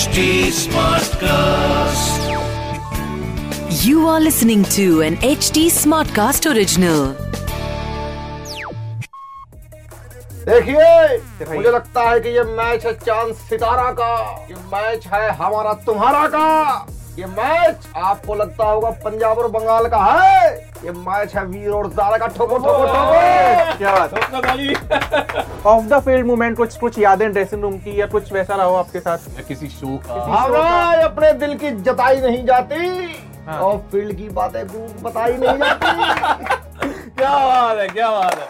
HD Smartcast. You are listening to an HD Smartcast original. देखिए मुझे लगता है कि ये मैच है चाँद सितारा का। ये मैच है हमारा तुम्हारा का। ये मैच आपको लगता होगा पंजाब और बंगाल का है। ये मैच है वीर और जारा का। ठोको ठोको ठोको। क्या बात ऑफ़ द फ़ील्ड मूवमेंट कुछ कुछ यादें ड्रेसिंग रूम की या कुछ वैसा रहा हो आपके साथ? या किसी शो का? अपने दिल की जताई नहीं जाती। ऑफ़ फ़ील्ड की बातें बताई नहीं जाती। क्या बात है क्या बात है.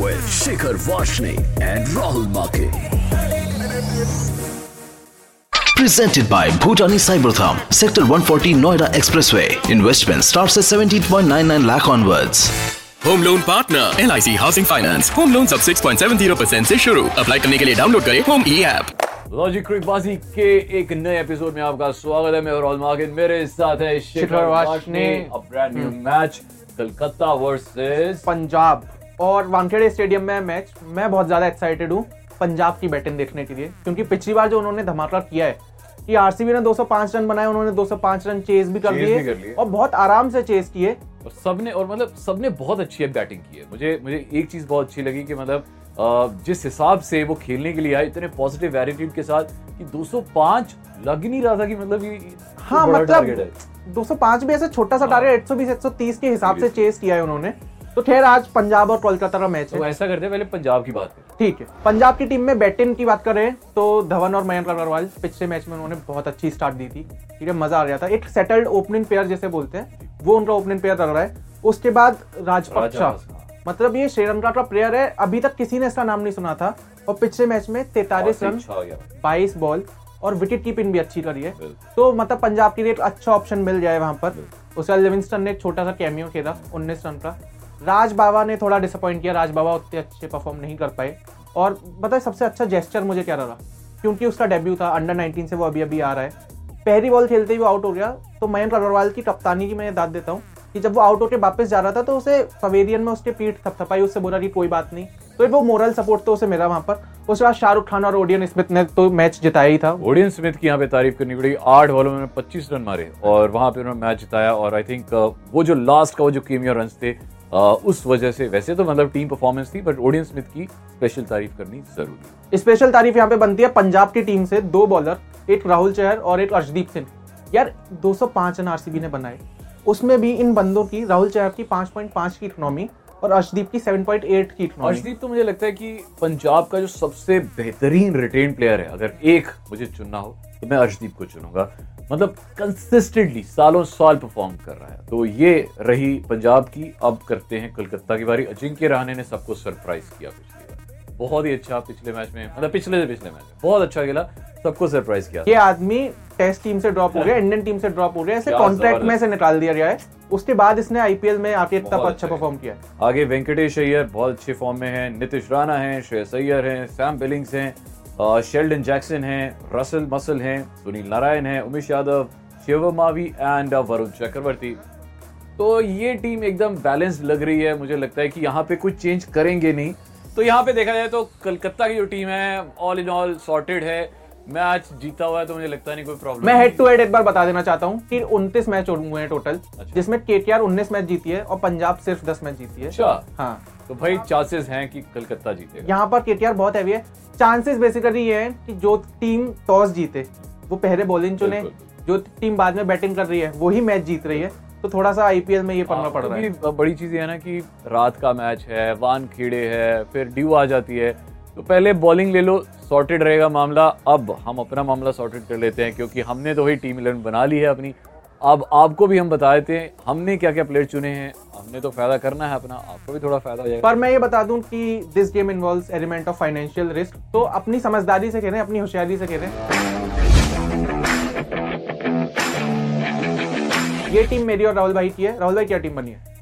With Shikhar Vashne and Rahul Make. Presented by Bhutani Cybertham, Sector 140 Noida Expressway. Investment starts at 17.99 lakh onwards. Home loan partner L I C housing finance home loan सब 6.70 परसेंट ऐसी शुरू. अप्लाई करने के लिए डाउनलोड करें home e app logic Cricbaazi के एक नए एपिसोड में आपका स्वागत है। मैं और मार्किन मेरे साथ है शिखर वाशने। Washne a brand new match Calcutta versus Punjab और वानखेड़े स्टेडियम में मैच मैं बहुत ज़्यादा एक्साइटेड हूँ। पंजाब की बैटिंग देखने के लिए। क्योंकि पिछली बार जो उन्होंने धमाका किया है कि आरसीबी ने 205 रन बनाए उन्होंने 205 रन चेज भी कर दिए भी कर लिए। और बहुत आराम से चेज किए। और सबने और मतलब सबने बहुत अच्छी बैटिंग की है। मुझे मुझे एक चीज़ बहुत अच्छी लगी कि मतलब जिस हिसाब से वो खेलने के लिए आए इतने पॉजिटिव एटीट्यूड के साथ कि 205 लग ही नहीं रहा था कि मतलब ये ये हाँ मतलब target है। 205 भी ऐसे छोटा सा टारगेट 120 130 के हिसाब से चेस किया है उन्होंने। तो खैर आज पंजाब और कोलकाता का मैच तो है। ऐसा करते हैं पहले पंजाब की बात करें। ठीक है। पंजाब की टीम में बैटिंग की बात करें तो धवन और मयंक अग्रवाल पिछले मैच में उन्होंने बहुत अच्छी स्टार्ट दी थी। ठीक है मज़ा आ रहा था। एक सेटल्ड ओपनिंग प्लेयर जैसे बोलते हैं वो उनका ओपनिंग प्लेयर लग रहा है। उसके बाद राजपक्षा। मतलब ये श्रीलंका का प्लेयर है अभी तक किसी ने इसका नाम नहीं सुना था। और पिछले मैच में तैतालीस रन अच्छा गया। बाईस बॉल और विकेट कीपिंग भी अच्छी करी है। तो मतलब पंजाब के लिए एक अच्छा ऑप्शन मिल जाए वहाँ पर। उसके बाद लिविंगस्टन ने एक छोटा सा कैमियो खेला 19 रन का। राज बाबा ने थोड़ा डिसअपॉइंट किया। राज बाबा उतने अच्छे परफॉर्म नहीं कर पाए। और बताए सबसे अच्छा जेस्चर मुझे क्या लगा? क्योंकि उसका डेब्यू था अंडर 19 से वो अभी अभी आ रहा है। पहली बॉल खेलते ही वो आउट हो गया। तो मयंक अग्रवाल की कप्तानी की मैं दाद देता हूँ कि जब वो आउट होकर वापस जा रहा था तो उसे पवेलियन में उसके पीठ थपथपाई उससे बोला कि कोई बात नहीं। तो वो मोरल सपोर्ट तो उसे मिला वहाँ पर। उसके बाद शाहरुख खान और ओडियन स्मिथ ने तो मैच जिताया ही था। ओडियन स्मिथ की यहाँ पे तारीफ़ करनी पड़ी। आठ बॉलों में पच्चीस रन मारे और वहाँ पे उन्होंने मैच जिताया। और आई थिंक वो जो लास्ट का वो जो केमियो रन थे uh, उस वजह से वैसे तो मतलब टीम परफॉर्मेंस थी बट ओडियन स्मिथ की स्पेशल तारीफ़ करनी ज़रूरी है। स्पेशल तारीफ़ यहाँ पे बनती है पंजाब की टीम से दो बॉलर एक राहुल चहर और एक अर्शदीप सिंह। यार 205 रन आरसीबी ने बनाए। उसमें भी इन बंदों की राहुल चहर की 5.5 की इकोनॉमी और अर्शदीप की 7.8 की इकोनॉमी अर्शदीप तो मुझे लगता है कि पंजाब का जो सबसे बेहतरीन रिटेन प्लेयर है अगर एक मुझे चुनना हो तो मैं अर्शदीप को चुनूँगा। मतलब कंसिस्टेंटली सालों साल परफॉर्म कर रहा है। तो ये रही पंजाब की। अब करते हैं कोलकाता की बारी। अजिंक्य रहाणे ने सबको सरप्राइज़ किया पिछली बार। बहुत ही अच्छा पिछले मैच में मतलब पिछले से पिछले मैच में। बहुत अच्छा खेला। सबको सरप्राइज़ किया। ये आदमी टेस्ट टीम से ड्रॉप हो गया इंडियन टीम से ड्रॉप हो गया ऐसे कॉन्ट्रैक्ट में से निकाल दिया गया है। उसके बाद इसने आईपीएल में आके इतना अच्छा अच्छा परफॉर्म किया आगे वेंकटेश अय्यर बहुत अच्छे फॉर्म में हैं। नितिश राणा हैं श्रेयस अय्यर हैं सैम बिलिंग्स हैं। शेल्डन जैक्सन हैं रसल मसल हैं सुनील नारायण हैं उमेश यादव शिव मावी एंड वरुण चक्रवर्ती तो ये टीम एकदम बैलेंस्ड लग रही है, मुझे लगता है कि यहाँ पे कुछ चेंज करेंगे नहीं। तो यहाँ पे देखा जाए तो कलकत्ता की जो टीम है ऑल इन ऑल सॉर्टेड है। मैच जीता हुआ है तो मुझे लगता नहीं कोई प्रॉब्लम मैं हेड टू हेड एक बार बता देना चाहता हूँ कि 29 मैच हुए हैं टोटल अच्छा। जिसमें केटीआर 19 मैच जीती है और पंजाब सिर्फ़ 10 मैच जीती है। अच्छा। हाँ। तो भाई चांसेस हैं कि कलकत्ता जीतेगा। यहाँ पर केटीआर बहुत हैवी है। चांसेस बेसिकली ये है कि जो टीम टॉस जीते वो पहले बॉलिंग चुने जो टीम बाद में बैटिंग कर रही है वही मैच जीत रही है। तो थोड़ा सा आईपीएल में ये पढ़ना पड़ रहा है। बड़ी चीज़ ये है ना कि रात का मैच है वान खेड़े है फिर ड्यू आ जाती है। तो पहले बॉलिंग ले लो सॉर्टेड रहेगा मामला। अब हम अपना मामला सॉर्टेड कर लेते हैं, क्योंकि हमने तो वही टीम इलेवन बना ली है अपनी। अब आपको भी हम बता देते हैं, हमने क्या क्या प्लेयर चुने हैं। हमने तो फ़ायदा करना है अपना, आपको भी थोड़ा फ़ायदा हो पर मैं ये बता दूँ कि this game involves element of financial risk तो अपनी समझदारी से कह खेलें अपनी होशियारी से कह खेलें ये टीम मेरी और राहुल भाई की है। राहुल भाई, क्या टीम बनी है?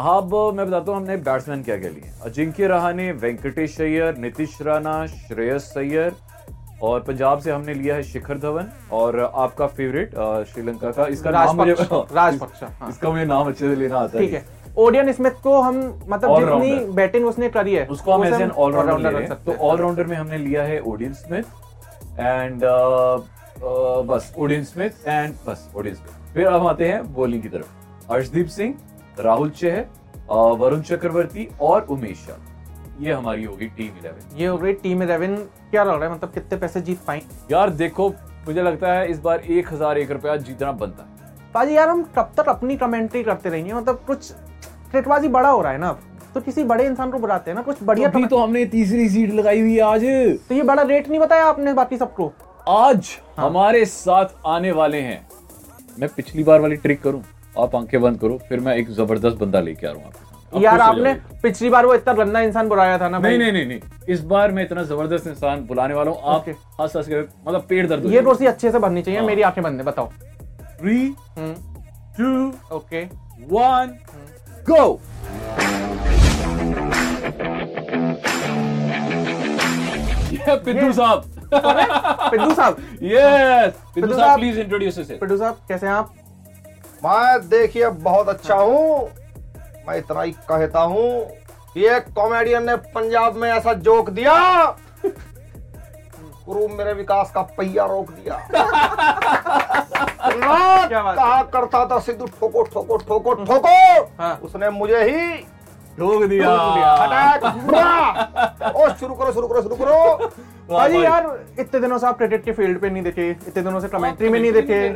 अब मैं बताता हूँ हमने बैट्समैन क्या क्या लिए। अजिंक्य रहाणे वेंकटेश अय्यर नीतीश राणा श्रेयस अय्यर और पंजाब से हमने लिया है शिखर धवन और आपका फेवरेट श्रीलंका का। इसका नाम मुझे राजपक्ष राजपक्ष हाँ। इसका मुझे नाम अच्छे से लेना आता ठीक है। ओडियन स्मिथ को हम मतलब जितनी बैटिंग उसने करी है उसको हम एज एन ऑलराउंडर रख रहे हैं। सकते तो हैं। ऑलराउंडर में हमने लिया है ओडियन स्मिथ एंड बस ओडियन स्मिथ एंड बस ओडियन स्मिथ। फिर अब आते हैं बॉलिंग की तरफ़। अर्शदीप सिंह राहुल चहर वरुण चक्रवर्ती और उमेश शाह ये हमारी होगी टीम इलेवन। ये हो गई टीम इलेवन। क्या लग रहा है? मतलब कितने पैसे जीत पाए? यार देखो मुझे लगता है इस बार एक हज़ार एक रुपया जीतना बनता है। पाजी यार हम कब तक अपनी कमेंट्री करते रहेंगे मतलब कुछ क्रिकेटबाजी बड़ा हो रहा है ना तो किसी बड़े इंसान को बुलाते हैं ना कुछ बढ़िया अभी तो हमने तीसरी सीट लगाई हुई है आज। तो ये बड़ा रेट नहीं बताया आपने बाकी सबको? आज हाँ। हमारे साथ आने वाले हैं। मैं पिछली बार वाली ट्रिक करूँ? आप आँखें बंद करो फिर मैं एक ज़बरदस्त बंदा लेके आ रहा हूँ आपके सामने। यार आपने पिछली बार वो इतना गंदा इंसान बुलाया था ना भाई। नहीं नहीं नहीं नहीं। इस बार मैं इतना ज़बरदस्त इंसान बुलाने वाला हूँ। आप Okay. हंस हंस के मतलब पेट दर्द ये। कुर्सी अच्छे से भरनी चाहिए हाँ। मेरी आँखें बंद है बताओ। Three two okay. One go Piddu साहब। पिद्दू साहब। यस पिद्दू साहब। प्लीज़ इंट्रोड्यूस पिद्दू साहब कैसे हैं आप? मैं देखिए बहुत अच्छा हूँ। मैं इतना ही कहता हूँ एक कॉमेडियन ने पंजाब में ऐसा जोक दिया गुरु मेरे विकास का पहिया रोक दिया? कहा करता था सिद्धू ठोको ठोको ठोको ठोको। हाँ। उसने मुझे ही ठोक दिया। ओ शुरू करो शुरू करो शुरू करो। भाई। यार इतने दिनों से आप क्रिकेट के फ़ील्ड पे नहीं देखे इतने दिनों से कमेंट्री में नहीं देखे।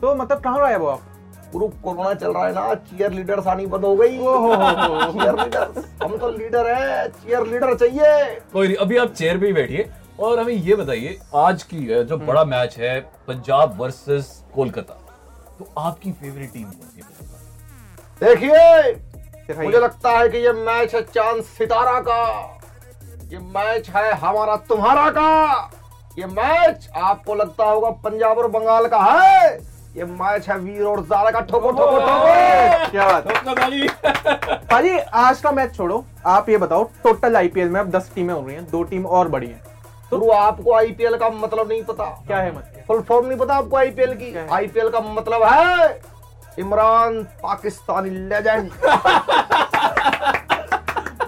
तो मतलब कहाँ रहे वो आप? गुरु कोरोना चल रहा है ना चीयर लीडर्स आनी बंद हो गई। चीयर लीडर्स हम तो लीडर है चीयर लीडर चाहिए। कोई नहीं अभी आप चेयर पे ही बैठिए और हमें ये बताइए आज की जो बड़ा मैच है पंजाब वर्सेस कोलकाता तो आपकी फेवरेट टीम कौन सी है? देखिए मुझे लगता है कि ये मैच है चाँद सितारा का। ये मैच है हमारा तुम्हारा का। ये मैच आपको लगता होगा पंजाब और बंगाल का है। ये मैच है वीर और जारा का ठोको ठोको ठोको। क्या बात है। भाजी आज का मैच छोड़ो। आप ये बताओ टोटल आईपीएल में अब दस टीमें हो रही हैं दो टीम और बड़ी हैं। गुरु आपको आईपीएल का मतलब नहीं पता? क्या है मतलब? फुल फॉर्म नहीं पता आपको आईपीएल की? आईपीएल का मतलब है इमरान पाकिस्तानी लेजेंड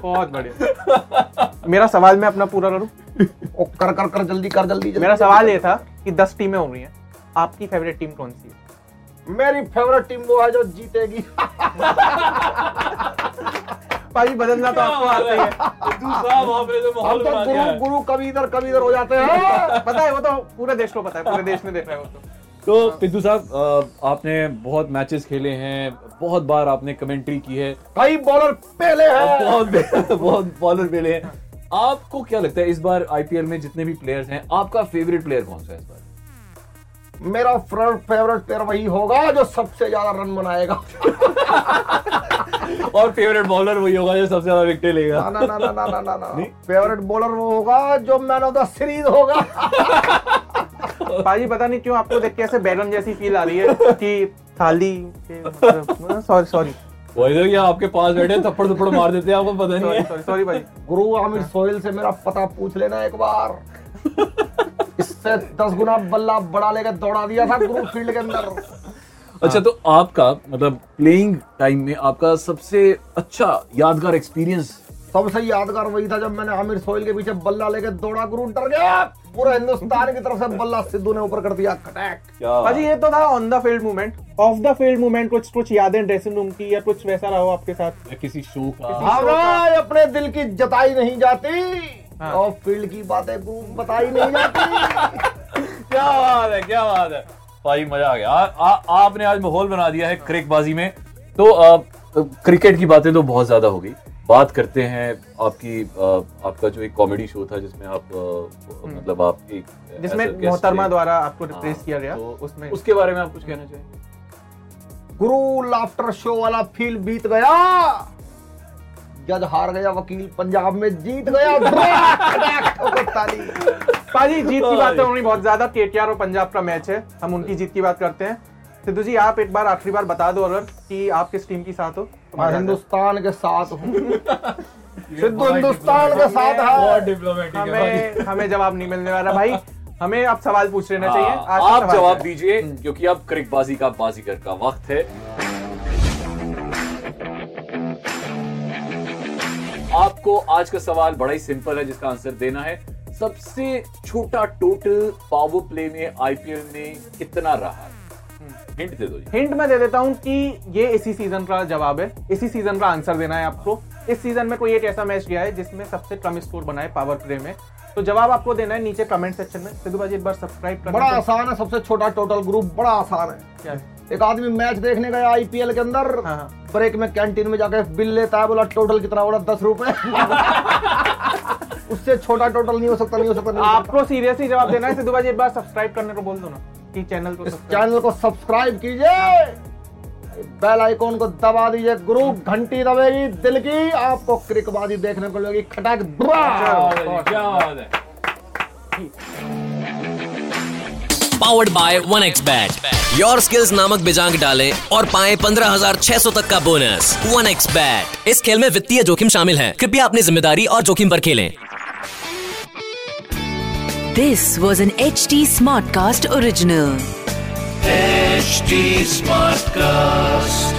बहुत बढ़िया। मेरा सवाल मैं अपना पूरा करूँ? ओ कर कर कर जल्दी कर जल्दी जल्दी। मेरा सवाल ये था कि दस टीमें हो रही हैं आपकी फेवरेट टीम कौन सी है? मेरी फेवरेट टीम वो है जो जीतेगी। भाजी बदलना तो आपको आता ही। है। तो हम माहौल तो बना गुरु गुरु कभी इधर कभी इधर हो जाते हैं। पता है वो तो पूरे देश को पता है पूरे देश में देख रहा है वो तो। तो पिद्दू साहब आपने बहुत मैचेस खेले हैं बहुत बार आपने कमेंट्री की है। कई बॉलर पहले हैं। बहुत बहुत बॉलर पहले हैं। आपको क्या लगता है इस बार आईपीएल में जितने भी प्लेयर्स हैं आपका फेवरेट प्लेयर कौन सा है इस बार? मेरा फेवरेट प्लेयर वही होगा जो सबसे ज़्यादा रन बनाएगा। और फेवरेट बॉलर वही होगा जो सबसे ज़्यादा विकेट लेगा। ना ना ना ना ना ना ना। फेवरेट बॉलर वो होगा जो मैन ऑफ़ द सीरीज़ होगा। भाजी पता नहीं क्यों आपको देख के ऐसे बैगन जैसी फील आ रही है कि थाली सॉरी सॉरी वही तो क्या आपके पास बैठे थप्पड़ थप्पड़ मार देते हैं आपको पता नहीं सॉरी सॉरी सॉरी भाई गुरु आमिर सोहेल से मेरा पता पूछ लेना एक बार। इससे दस गुना बल्ला बड़ा लेकर दौड़ा दिया था गुरु फ़ील्ड के अंदर। अच्छा तो आपका मतलब प्लेइंग टाइम में आपका सबसे अच्छा यादगार एक्सपीरियंस सबसे यादगार वही था जब मैंने आमिर सोहेल के पीछे बल्ला लेके दौड़ा गुरु डर गया। पूरा हिंदुस्तान की तरफ़ से बल्ला सिद्धू ने ऊपर कर दिया खटैक। क्या भाजी ये तो था on the field movement of the field movement कुछ कुछ यादें ड्रेसिंग रूम की या कुछ वैसा रहा हो आपके साथ? किसी शो का हमारे अपने दिल की जताई नहीं जाती। हाँ। और फ़ील्ड की बातें बताई नहीं जाती। क्या बात है क्या बात है। भाई मज़ा आ गया। आ, आ, आपने आज माहौल बना दिया है क्रिक में। तो आ, क्रिकेट की बातें तो बहुत ज़्यादा हो गई। बात करते हैं आपकी आ, आपका जो एक कॉमेडी शो था जिसमें आप आ, मतलब आप एक हम्म। जिसमें मोहतरमा द्वारा आपको हाँ, रिप्लेस किया गया तो उसमें। उसके बारे में आप कुछ कहना चाहेंगे गुरु लाफ्टर शो वाला फील बीत गया। जज हार गया वकील पंजाब में जीत गया। पाजी जीत की बात होनी बहुत ज़्यादा केटीआर और पंजाब का मैच है हम उनकी जीत की बात करते हैं। सिद्धू जी आप एक बार आखिरी बार बता दो अगर कि आप किस टीम की साथ हो? तो मैं। हिंदुस्तान के साथ हूँ। सिद्धू हिंदुस्तान के साथ है। है। हमें हमें जवाब नहीं मिलने वाला भाई। हमें अब सवाल पूछ लेना चाहिए। हाँ, का आप जवाब दीजिए क्योंकि अब क्रिकबाजी का बाजीगर का वक्त है। आपको आज का सवाल बड़ा ही सिंपल है जिसका आंसर देना है। सबसे छोटा टोटल पावर प्ले में आईपीएल में कितना रहा? है हिंट दे दो हिंट मैं दे देता हूँ कि ये इसी सीज़न का जवाब है। इसी सीज़न का आंसर देना है आपको। इस सीज़न में कोई एक ऐसा मैच गया है जिसमें सबसे कम स्कोर बना है पावर प्ले में। तो जवाब आपको देना है नीचे कमेंट सेक्शन में। सिद्धू भाजी एक बार सब्सक्राइब करना। बड़ा आसान है सबसे छोटा टोटल ग्रुप बड़ा आसान है। क्या है? एक आदमी मैच देखने गया आईपीएल के अंदर हाँ, हाँ। ब्रेक में कैंटीन में जाके बिल लेता है बोला टोटल कितना बोला दस रुपए। उससे छोटा टोटल नहीं हो सकता नहीं हो सकता हो आपको सीरियसली जवाब देना है सिद्धू भाजी एक बार सब्सक्राइब करने को बोल दो ना कि चैनल को इस चैनल को सब्सक्राइब कीजिए। बेल आइकॉन को दबा दीजिए ग्रुप घंटी दबेगी दिल की आपको क्रिकबाजी देखने को मिलेगी खटाक क्या बात है। Powered by one X bat your skills नामक बिजांग डालें और पाए पंद्रह हज़ार छह सौ तक का बोनस वन एक्स बैट इस खेल में वित्तीय जोखिम शामिल है। कृपया अपनी ज़िम्मेदारी और जोखिम पर खेलें। This was an H T smart cast original smart Smartcast.